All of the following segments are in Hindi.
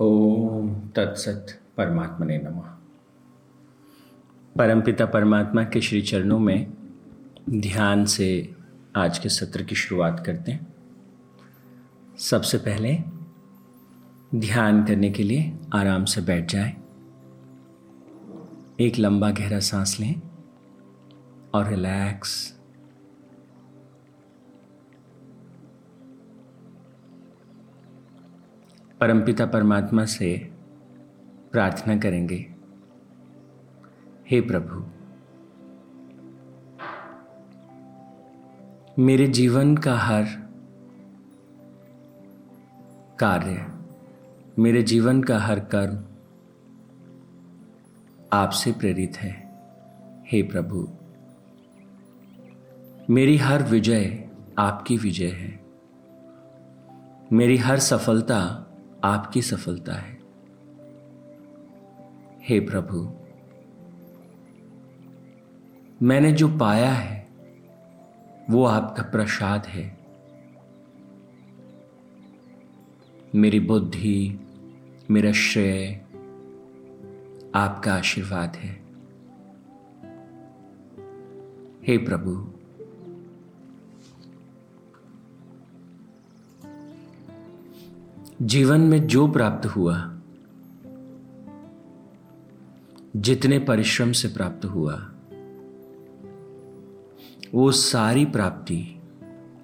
ओम तत्सत परमात्मा ने नमः परमपिता परमात्मा के श्री चरणों में ध्यान से आज के सत्र की शुरुआत करते हैं। सबसे पहले ध्यान करने के लिए आराम से बैठ जाए। एक लंबा गहरा सांस लें और रिलैक्स परमपिता परमात्मा से प्रार्थना करेंगे। हे प्रभु, मेरे जीवन का हर कार्य, मेरे जीवन का हर कर्म आपसे प्रेरित है। हे प्रभु, मेरी हर विजय आपकी विजय है। मेरी हर सफलता आपकी सफलता है। हे प्रभु, मैंने जो पाया है, वो आपका प्रसाद है। मेरी बुद्धि, मेरा श्रेय आपका आशीर्वाद है। हे प्रभु जीवन में जो प्राप्त हुआ, जितने परिश्रम से प्राप्त हुआ, वो सारी प्राप्ति,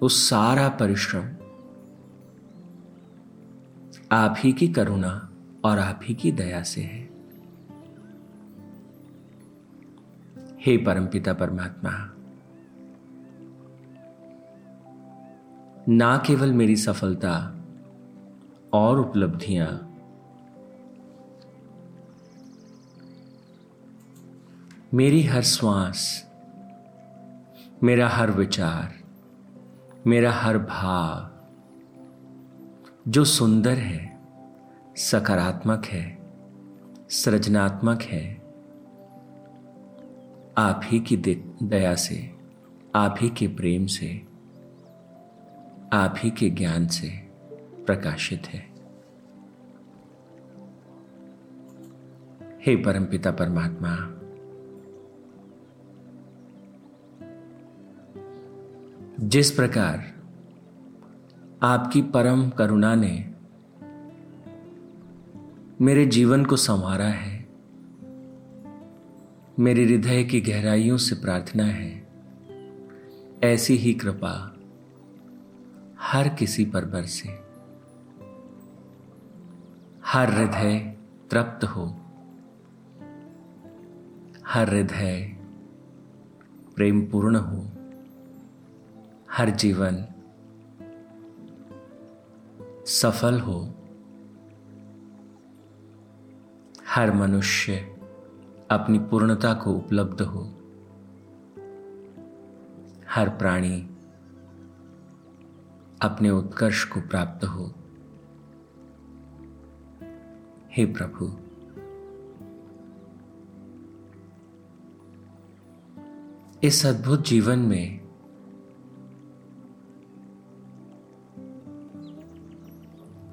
वो सारा परिश्रम आप ही की करुणा और आप ही की दया से है। हे परमपिता परमात्मा, ना केवल मेरी सफलता और उपलब्धियाँ। मेरी हर श्वास, मेरा हर विचार, मेरा हर भाव, जो सुंदर है, सकारात्मक है, सृजनात्मक है, आप ही की दया से, आप ही के प्रेम से, आप ही के ज्ञान से प्रकाशित है। हे परमपिता परमात्मा, जिस प्रकार आपकी परम करुणा ने मेरे जीवन को संवारा है, मेरे हृदय की गहराइयों से प्रार्थना है, ऐसी ही कृपा हर किसी पर बरसे। हर हृदय तृप्त हो। हर हृदय प्रेम पूर्ण हो, हर जीवन सफल हो, हर मनुष्य अपनी पूर्णता को उपलब्ध हो, हर प्राणी अपने उत्कर्ष को प्राप्त हो। हे प्रभु इस अद्भुत जीवन में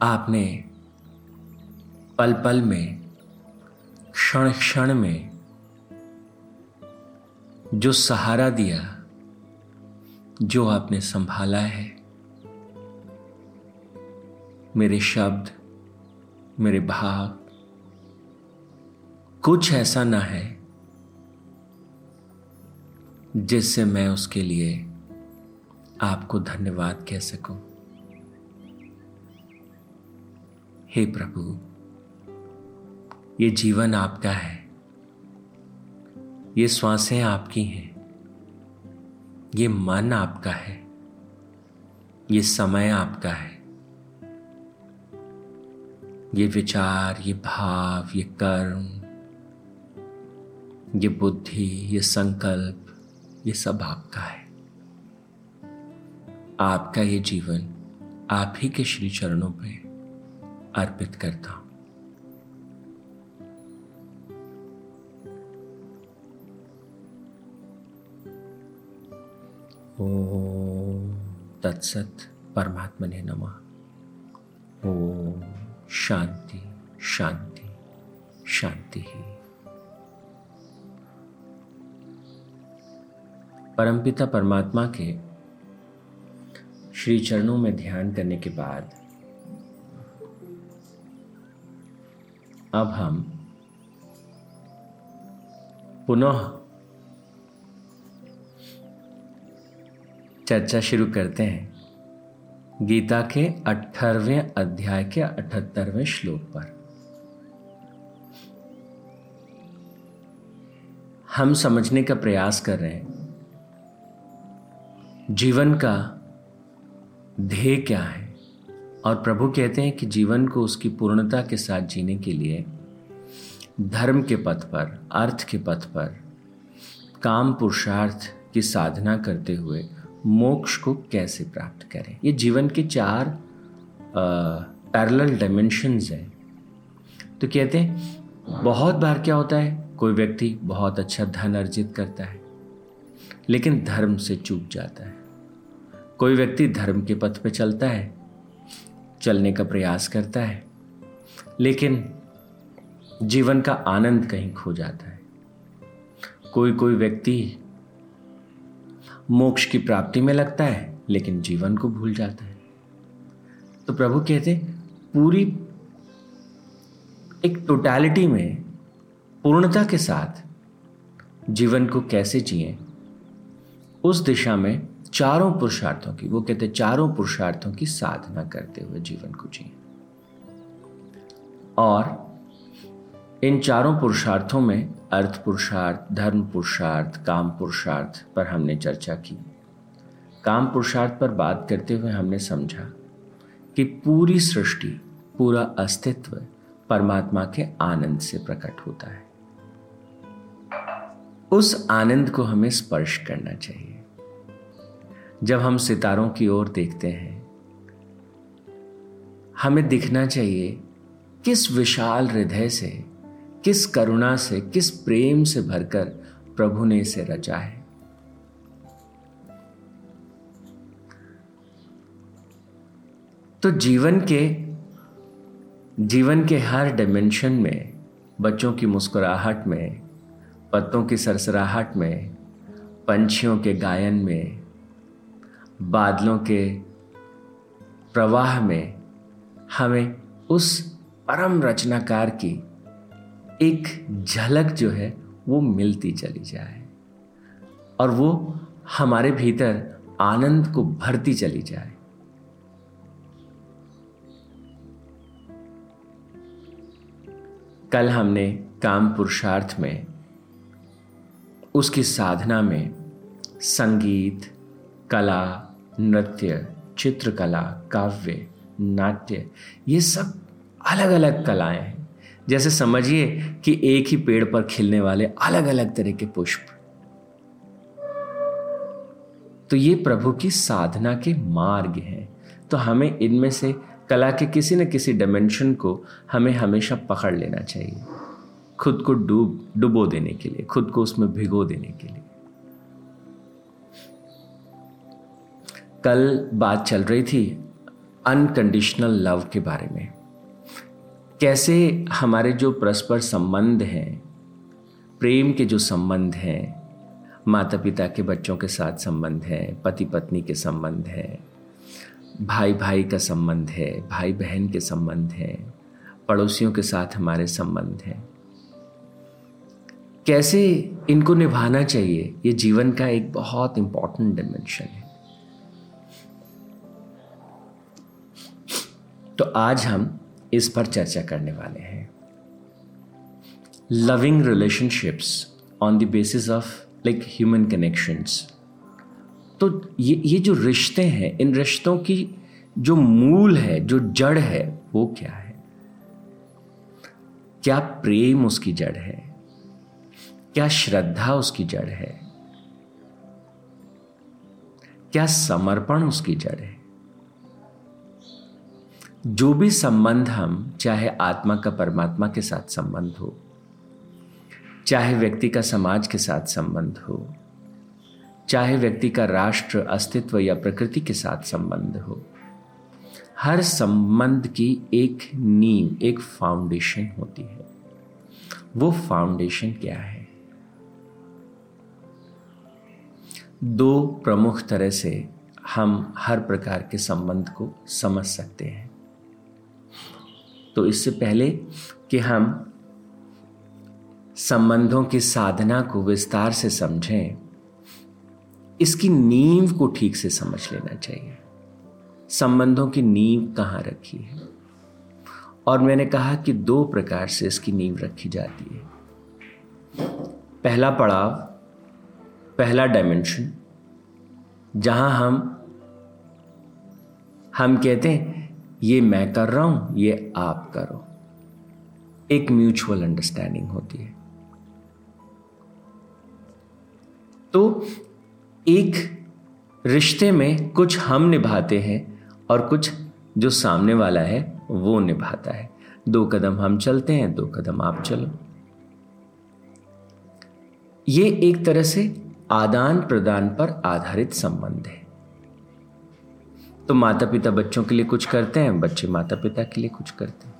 आपने पल पल में, क्षण क्षण में जो सहारा दिया, जो आपने संभाला है, मेरे शब्द, मेरे भाव, कुछ ऐसा ना है जिससे मैं उसके लिए आपको धन्यवाद कह सकूँ। हे प्रभु, ये जीवन आपका है। ये श्वासें आपकी हैं। ये मन आपका है। ये समय आपका है। ये विचार, ये भाव, ये कर्म, ये बुद्धि, ये संकल्प ये सब आपका है। आपका ये जीवन आप ही के श्री चरणों पे अर्पित करता हूँ। ओ तत्सत परमात्मा ने नमा। ओम शांति शांति शांति ही। परमपिता परमात्मा के श्री चरणों में ध्यान करने के बाद, अब हम पुनः चर्चा शुरू करते हैं गीता के अठारहवें अध्याय के अठहत्तरवें श्लोक पर। हम समझने का प्रयास कर रहे हैं जीवन का ध्येय क्या है? और प्रभु कहते हैं कि जीवन को उसकी पूर्णता के साथ जीने के लिए धर्म के पथ पर, अर्थ के पथ पर, काम पुरुषार्थ की साधना करते हुए मोक्ष को कैसे प्राप्त करें? ये जीवन के चार पैरेलल डायमेंशंस हैं। तो कहते हैं, बहुत बार क्या होता है? कोई व्यक्ति बहुत अच्छा धन अर्जित करता है, लेकिन धर्म से चूक जाता है। कोई व्यक्ति धर्म के पथ पे चलता है, चलने का प्रयास करता है, लेकिन जीवन का आनंद कहीं खो जाता है। कोई कोई व्यक्ति मोक्ष की प्राप्ति में लगता है, लेकिन जीवन को भूल जाता है। तो प्रभु कहते पूरी एक टोटलिटी में पूर्णता के साथ जीवन को कैसे जिए, उस दिशा में चारों पुरुषार्थों की, वो कहते चारों पुरुषार्थों की साधना करते हुए जीवन को जिए। और इन चारों पुरुषार्थों में अर्थ पुरुषार्थ, धर्म पुरुषार्थ, काम पुरुषार्थ पर हमने चर्चा की। काम पुरुषार्थ पर बात करते हुए हमने समझा कि पूरी सृष्टि, पूरा अस्तित्व परमात्मा के आनंद से प्रकट होता है। उस आनंद को हमें स्पर्श करना चाहिए। जब हम सितारों की ओर देखते हैं। हमें दिखना चाहिए, किस विशाल हृदय से, किस करुणा से, किस प्रेम से भरकर प्रभु ने इसे रचा है। तो जीवन के जीवन के हर डायमेंशन में, बच्चों की मुस्कुराहट में, पत्तों की सरसराहट में, पंछियों के गायन में बादलों के प्रवाह में हमें उस परम रचनाकार की एक झलक जो है वो मिलती चली जाए और वो हमारे भीतर आनंद को भरती चली जाए। कल हमने काम पुरुषार्थ में, उसकी साधना में संगीत, कला नृत्य, चित्रकला, काव्य, नाट्य, ये सब अलग अलग कलाएँ हैं। जैसे समझिए कि एक ही पेड़ पर खिलने वाले अलग अलग तरह के पुष्प। तो ये प्रभु की साधना के मार्ग हैं। तो हमें इनमें से कला के किसी न किसी डायमेंशन को हमें हमेशा पकड़ लेना चाहिए। खुद को डूब, डुबो देने के लिए, खुद को उसमें भिगो देने के लिए। कल बात चल रही थी अनकंडीशनल लव के बारे में। कैसे हमारे जो परस्पर संबंध हैं, प्रेम के जो संबंध हैं माता पिता के बच्चों के साथ संबंध है पति पत्नी के संबंध है भाई भाई का संबंध है भाई बहन के संबंध है, पड़ोसियों के साथ हमारे संबंध हैं। कैसे इनको निभाना चाहिए? ये जीवन का एक बहुत इंपॉर्टेंट डिमेंशन है। तो आज हम इस पर चर्चा करने वाले हैं। Loving relationships on the basis of like human connections तो ये ये जो रिश्ते हैं, इन रिश्तों की जो मूल है, जो जड़ है, वो क्या है? क्या प्रेम उसकी जड़ है? क्या श्रद्धा उसकी जड़ है? क्या समर्पण उसकी जड़ है? जो भी संबंध हम, चाहे आत्मा का परमात्मा के साथ संबंध हो, चाहे व्यक्ति का समाज के साथ संबंध हो, चाहे व्यक्ति का राष्ट्र, अस्तित्व या प्रकृति के साथ संबंध हो, हर संबंध की एक नींव, एक फाउंडेशन होती है। वो फाउंडेशन क्या है? दो प्रमुख तरह से हम हर प्रकार के संबंध को समझ सकते हैं। तो इससे पहले कि हम संबंधों की साधना को विस्तार से समझें, इसकी नींव को ठीक से समझ लेना चाहिए। संबंधों की नींव कहाँ रखी है? और मैंने कहा कि दो प्रकार से इसकी नींव रखी जाती है। पहला पड़ाव, पहला डायमेंशन जहाँ हम हम कहते हैं ये मैं कर रहा हूँ, ये आप करो। एक म्यूचुअल अंडरस्टैंडिंग होती है। तो एक रिश्ते में कुछ हम निभाते हैं और कुछ जो सामने वाला है, वो निभाता है। दो कदम हम चलते हैं, दो कदम आप चलो। ये एक तरह से आदान प्रदान पर आधारित संबंध है। तो माता पिता बच्चों के लिए कुछ करते हैं, बच्चे माता पिता के लिए कुछ करते हैं।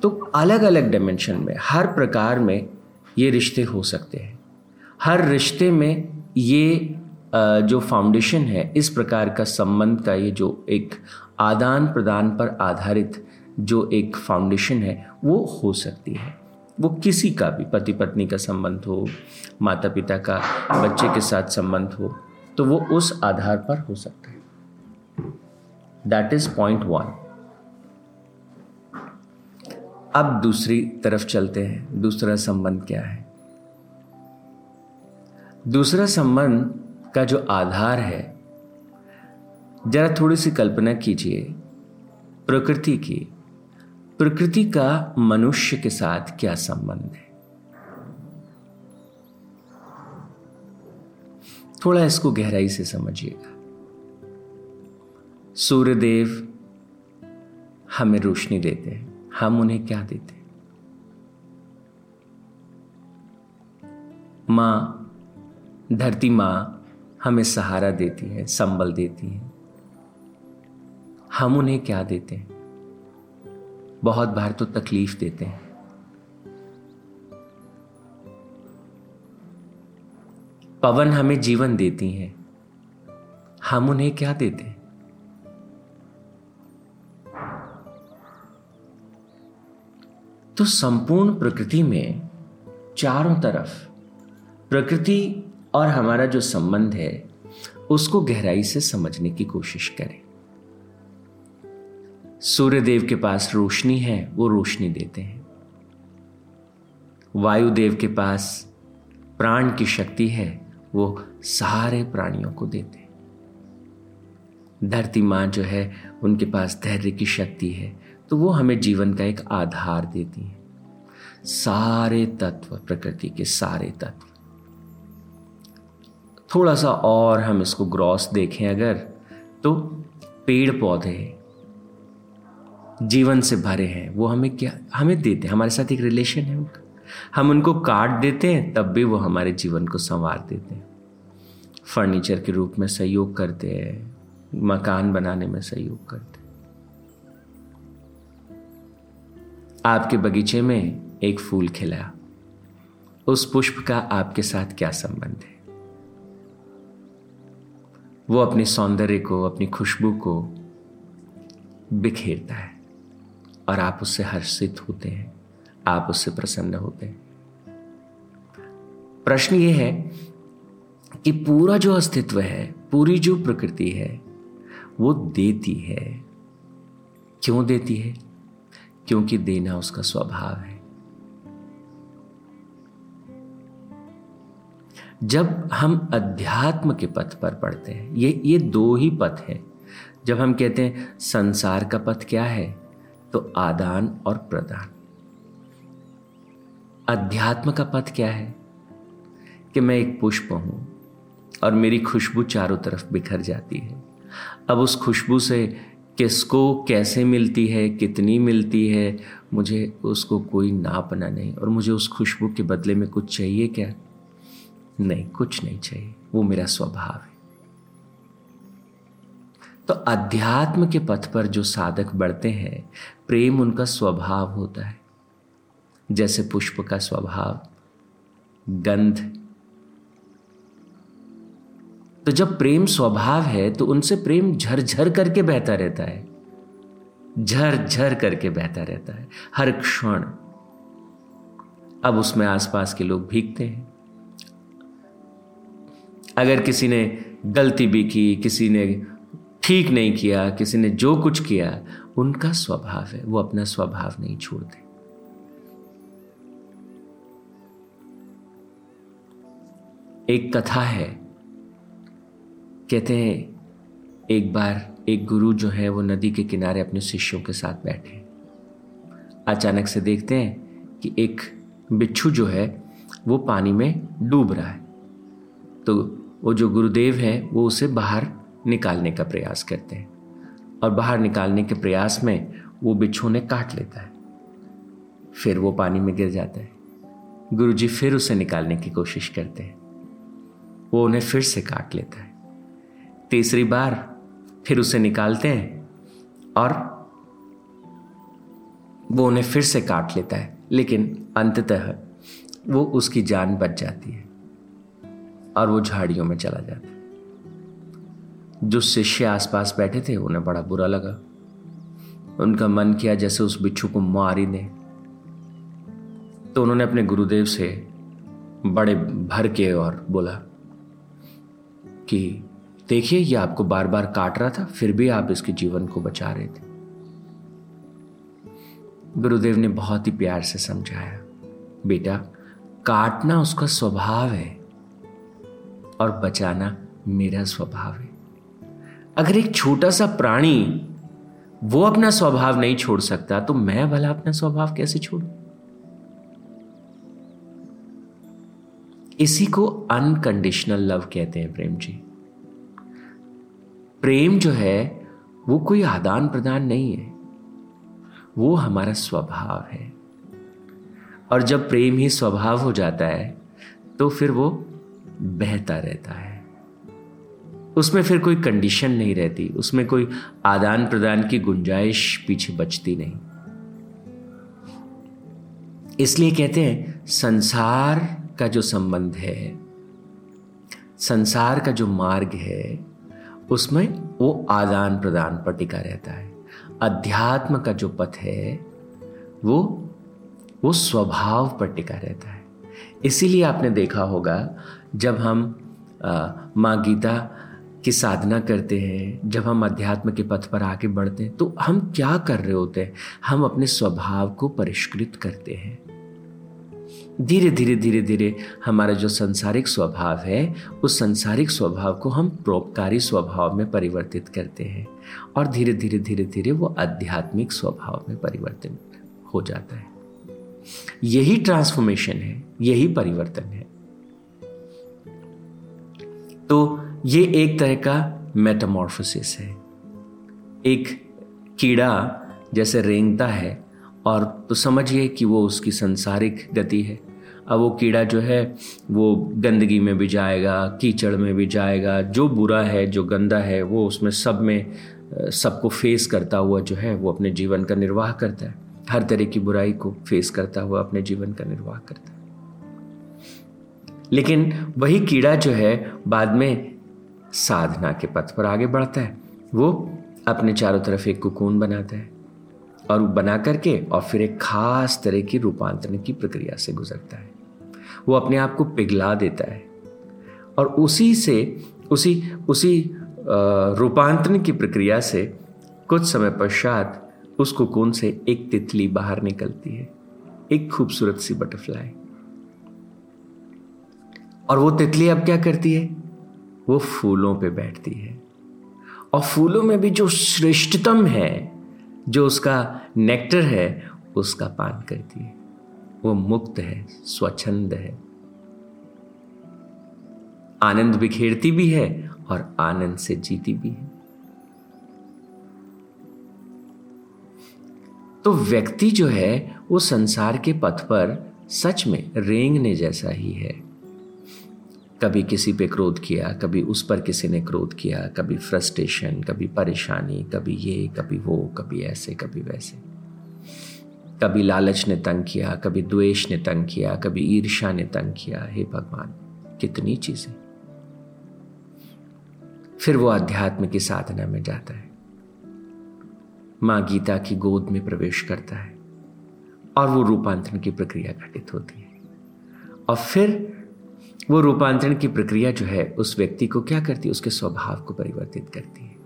तो अलग अलग डायमेंशन में, हर प्रकार में ये रिश्ते हो सकते हैं। हर रिश्ते में ये जो फाउंडेशन है, इस प्रकार का संबंध का ये जो एक आदान प्रदान पर आधारित जो एक फाउंडेशन है, वो हो सकती है। वो किसी का भी पति पत्नी का संबंध हो माता पिता का, बच्चे के साथ संबंध हो तो वो उस आधार पर हो सकता है। दैट इज़ पॉइंट वन अब दूसरी तरफ़ चलते हैं। दूसरा संबंध क्या है? दूसरा संबंध का जो आधार है, जरा थोड़ी सी कल्पना कीजिए। प्रकृति की। प्रकृति का मनुष्य के साथ क्या संबंध है? थोड़ा इसको गहराई से समझिएगा। सूर्यदेव हमें रोशनी देते हैं, हम उन्हें क्या देते हैं? माँ, धरती माँ हमें सहारा देती है, संबल देती है। हम उन्हें क्या देते हैं? बहुत बार तो तकलीफ़ देते हैं। पवन हमें जीवन देती हैं। हम उन्हें क्या देते हैं? तो संपूर्ण प्रकृति में चारों तरफ़, प्रकृति और हमारा जो संबंध है, उसको गहराई से समझने की कोशिश करें। सूर्यदेव के पास रोशनी है, वो रोशनी देते हैं। वायुदेव के पास प्राण की शक्ति है वो सारे प्राणियों को देते धरती माँ जो है, उनके पास धैर्य की शक्ति है तो वो हमें जीवन का एक आधार देती है। सारे तत्व, प्रकृति के सारे तत्व। थोड़ा सा और हम इसको ग्रॉस देखें अगर तो पेड़ पौधे जीवन से भरे हैं, वो हमें क्या, हमें देते हैं, हमारे साथ एक रिलेशन है उनका। हम उनको काट देते हैं, तब भी वो हमारे जीवन को संवार देते हैं। फर्नीचर के रूप में सहयोग करते हैं, मकान बनाने में सहयोग करते हैं। आपके बगीचे में एक फूल खिला। उस पुष्प का आपके साथ क्या संबंध है? वो अपने सौंदर्य को, अपनी खुशबू को बिखेरता है और आप उससे हर्षित होते हैं। आप उससे प्रसन्न होते हैं। प्रश्न ये है कि पूरा जो अस्तित्व है, पूरी जो प्रकृति है, वो देती है। क्यों देती है? क्योंकि देना उसका स्वभाव है। जब हम अध्यात्म के पथ पर पढ़ते हैं, ये ये दो ही पथ हैं। जब हम कहते हैं, संसार का पथ क्या है? तो आदान और प्रदान। अध्यात्म का पथ क्या है? कि मैं एक पुष्प हूँ और मेरी खुशबू चारों तरफ़ बिखर जाती है। अब उस खुशबू से किसको कैसे मिलती है, कितनी मिलती है, मुझे उसको कोई नापना नहीं। और मुझे उस खुशबू के बदले में कुछ चाहिए क्या? नहीं, कुछ नहीं चाहिए। वो मेरा स्वभाव है। तो अध्यात्म के पथ पर जो साधक बढ़ते हैं, प्रेम उनका स्वभाव होता है। जैसे पुष्प का स्वभाव, गंध। तो जब प्रेम स्वभाव है तो उनसे प्रेम झरझर करके बहता रहता है। झर झर करके बहता रहता है। हर क्षण। अब उसमें आसपास के लोग भीगते हैं। अगर किसी ने गलती भी की, किसी ने ठीक नहीं किया, किसी ने जो कुछ किया, उनका स्वभाव है, वो अपना स्वभाव नहीं छोड़ते। एक कथा है। कहते हैं, एक बार एक गुरु जो है वो नदी के किनारे अपने शिष्यों के साथ बैठे। अचानक से देखते हैं कि एक बिच्छू जो है वो पानी में डूब रहा है। तो वो जो गुरुदेव है, वो उसे बाहर निकालने का प्रयास करते हैं। और बाहर निकालने के प्रयास में वो बिच्छू ने काट लेता है। फिर वो पानी में गिर जाता है। गुरुजी फिर उसे निकालने की कोशिश करते हैं। वो उन्हें फिर से काट लेता है। तीसरी बार फिर उसे निकालते हैं और वो उन्हें फिर से काट लेता है, लेकिन अंततः वो उसकी जान बच जाती है और वो झाड़ियों में चला जाता है। जो शिष्य आसपास बैठे थे, उन्हें बड़ा बुरा लगा। उनका मन किया जैसे उस बिच्छू को मार ही दे। तो उन्होंने अपने गुरुदेव से बड़े भर के और बोला कि देखिए ये आपको बार बार काट रहा था, फिर भी आप इसके जीवन को बचा रहे थे। गुरुदेव ने बहुत ही प्यार से समझाया, बेटा, काटना उसका स्वभाव है और बचाना मेरा स्वभाव है। अगर एक छोटा सा प्राणी वो अपना स्वभाव नहीं छोड़ सकता तो मैं भला अपना स्वभाव कैसे छोड़ू? इसी को अनकंडीशनल लव कहते हैं प्रेम जी। प्रेम जो है, वो कोई आदान प्रदान नहीं है। वो हमारा स्वभाव है। और जब प्रेम ही स्वभाव हो जाता है तो फिर वो बहता रहता है। उसमें फिर कोई कंडीशन नहीं रहती। उसमें कोई आदान प्रदान की गुंजाइश पीछे बचती नहीं। इसलिए कहते हैं, संसार का जो संबंध है, संसार का जो मार्ग है, उसमें वो आदान प्रदान पर टिका रहता है। अध्यात्म का जो पथ है, वो वो स्वभाव पर टिका रहता है। इसीलिए आपने देखा होगा, जब हम माँ गीता की साधना करते हैं, जब हम अध्यात्म के पथ पर आगे बढ़ते हैं तो हम क्या कर रहे होते हैं? हम अपने स्वभाव को परिष्कृत करते हैं। धीरे धीरे धीरे धीरे हमारा जो संसारिक स्वभाव है, उस संसारिक स्वभाव को हम प्रोपकारी स्वभाव में परिवर्तित करते हैं और धीरे धीरे धीरे धीरे वो आध्यात्मिक स्वभाव में परिवर्तन हो जाता है। यही ट्रांसफॉर्मेशन है, यही परिवर्तन है। तो ये एक तरह का मेटामॉर्फोसिस है। एक कीड़ा जैसे रेंगता है और तो समझिए कि वो उसकी संसारिक गति है। अब वो कीड़ा जो है, वो गंदगी में भी जाएगा, कीचड़ में भी जाएगा, जो बुरा है, जो गंदा है, वो उसमें सब में सबको फेस करता हुआ जो है, वो अपने जीवन का निर्वाह करता है। हर तरह की बुराई को फेस करता हुआ अपने जीवन का निर्वाह करता है। लेकिन वही कीड़ा जो है, बाद में साधना के पथ पर आगे बढ़ता है। वो अपने चारों तरफ़ एक कुकून बनाता है और बना करके और फिर एक खास तरह की रूपांतरण की प्रक्रिया से गुजरता है। वो अपने आप को पिघला देता है। और उसी से, उसी उसी रूपांतरण की प्रक्रिया से कुछ समय पश्चात उस कुकून से एक तितली बाहर निकलती है, एक खूबसूरत सी बटरफ्लाई। और वो तितली अब क्या करती है? वो फूलों पे बैठती है। और फूलों में भी जो श्रेष्ठतम है, जो उसका नेक्टर है, उसका पान करती है। वो मुक्त है, स्वच्छंद है। आनंद बिखेरती भी है और आनंद से जीती भी है। तो व्यक्ति जो है, वो संसार के पथ पर सच में रेंगने जैसा ही है। कभी किसी पे क्रोध किया, कभी उस पर किसी ने क्रोध किया, कभी फ्रस्ट्रेशन, कभी परेशानी, कभी ये, कभी वो, कभी ऐसे, कभी वैसे। कभी लालच ने तंग किया, कभी द्वेष ने तंग किया, कभी ईर्षा ने तंग किया, हे भगवान, कितनी चीज़ें। फिर वो अध्यात्म की साधना में जाता है। माँ गीता की गोद में प्रवेश करता है और वो रूपांतरण की प्रक्रिया घटित होती है। और फिर वो रूपांतरण की प्रक्रिया जो है, उस व्यक्ति को क्या करती है? उसके स्वभाव को परिवर्तित करती है।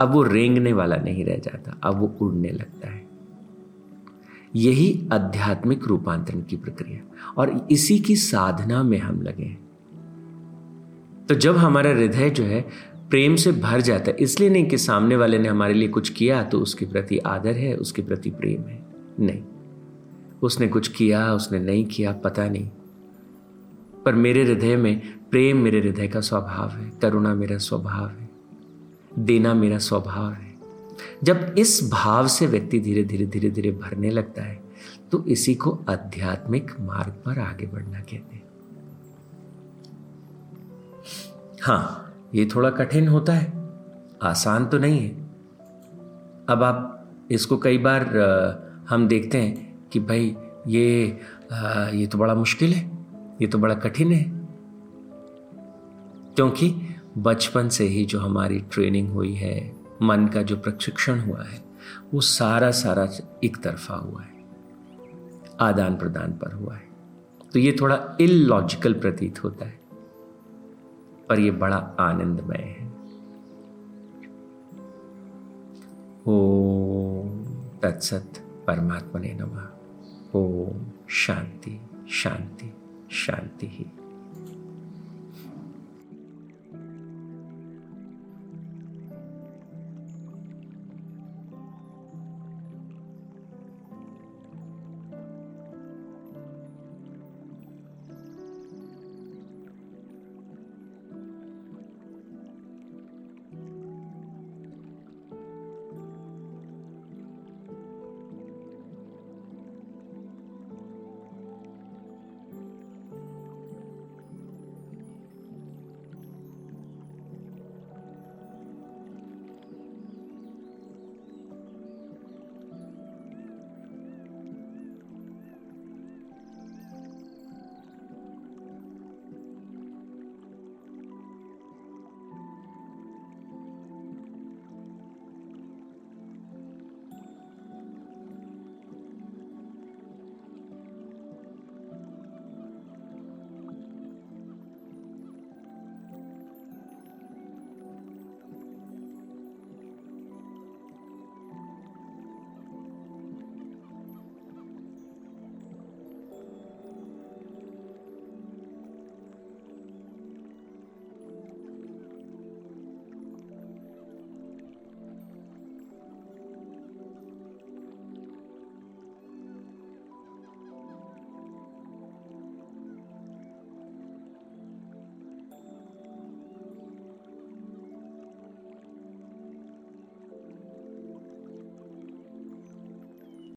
अब वो रेंगने वाला नहीं रह जाता, अब वो उड़ने लगता है। यही आध्यात्मिक रूपांतरण की प्रक्रिया और इसी की साधना में हम लगे हैं। तो जब हमारा हृदय जो है प्रेम से भर जाता है, इसलिए नहीं कि सामने वाले ने हमारे लिए कुछ किया तो उसके प्रति आदर है, उसके प्रति प्रेम है। नहीं। उसने कुछ किया, उसने नहीं किया, पता नहीं। पर मेरे हृदय में प्रेम मेरे हृदय का स्वभाव है, करुणा मेरा स्वभाव है, देना मेरा स्वभाव है। जब इस भाव से व्यक्ति धीरे धीरे धीरे धीरे भरने लगता है तो इसी को आध्यात्मिक मार्ग पर आगे बढ़ना कहते हैं। हाँ ये थोड़ा कठिन होता है, आसान तो नहीं है। अब आप इसको कई बार हम देखते हैं कि भाई ये ये तो बड़ा मुश्किल है, ये तो बड़ा कठिन है। क्योंकि बचपन से ही जो हमारी ट्रेनिंग हुई है मन का जो प्रशिक्षण हुआ है, वो सारा सारा एक तरफा हुआ है। आदान प्रदान पर हुआ है। तो ये थोड़ा इलॉजिकल प्रतीत होता है। पर ये बड़ा आनंदमय है। ओ तत्सत परमात्मा ने नमा। ओ शांति शांति शांति ही।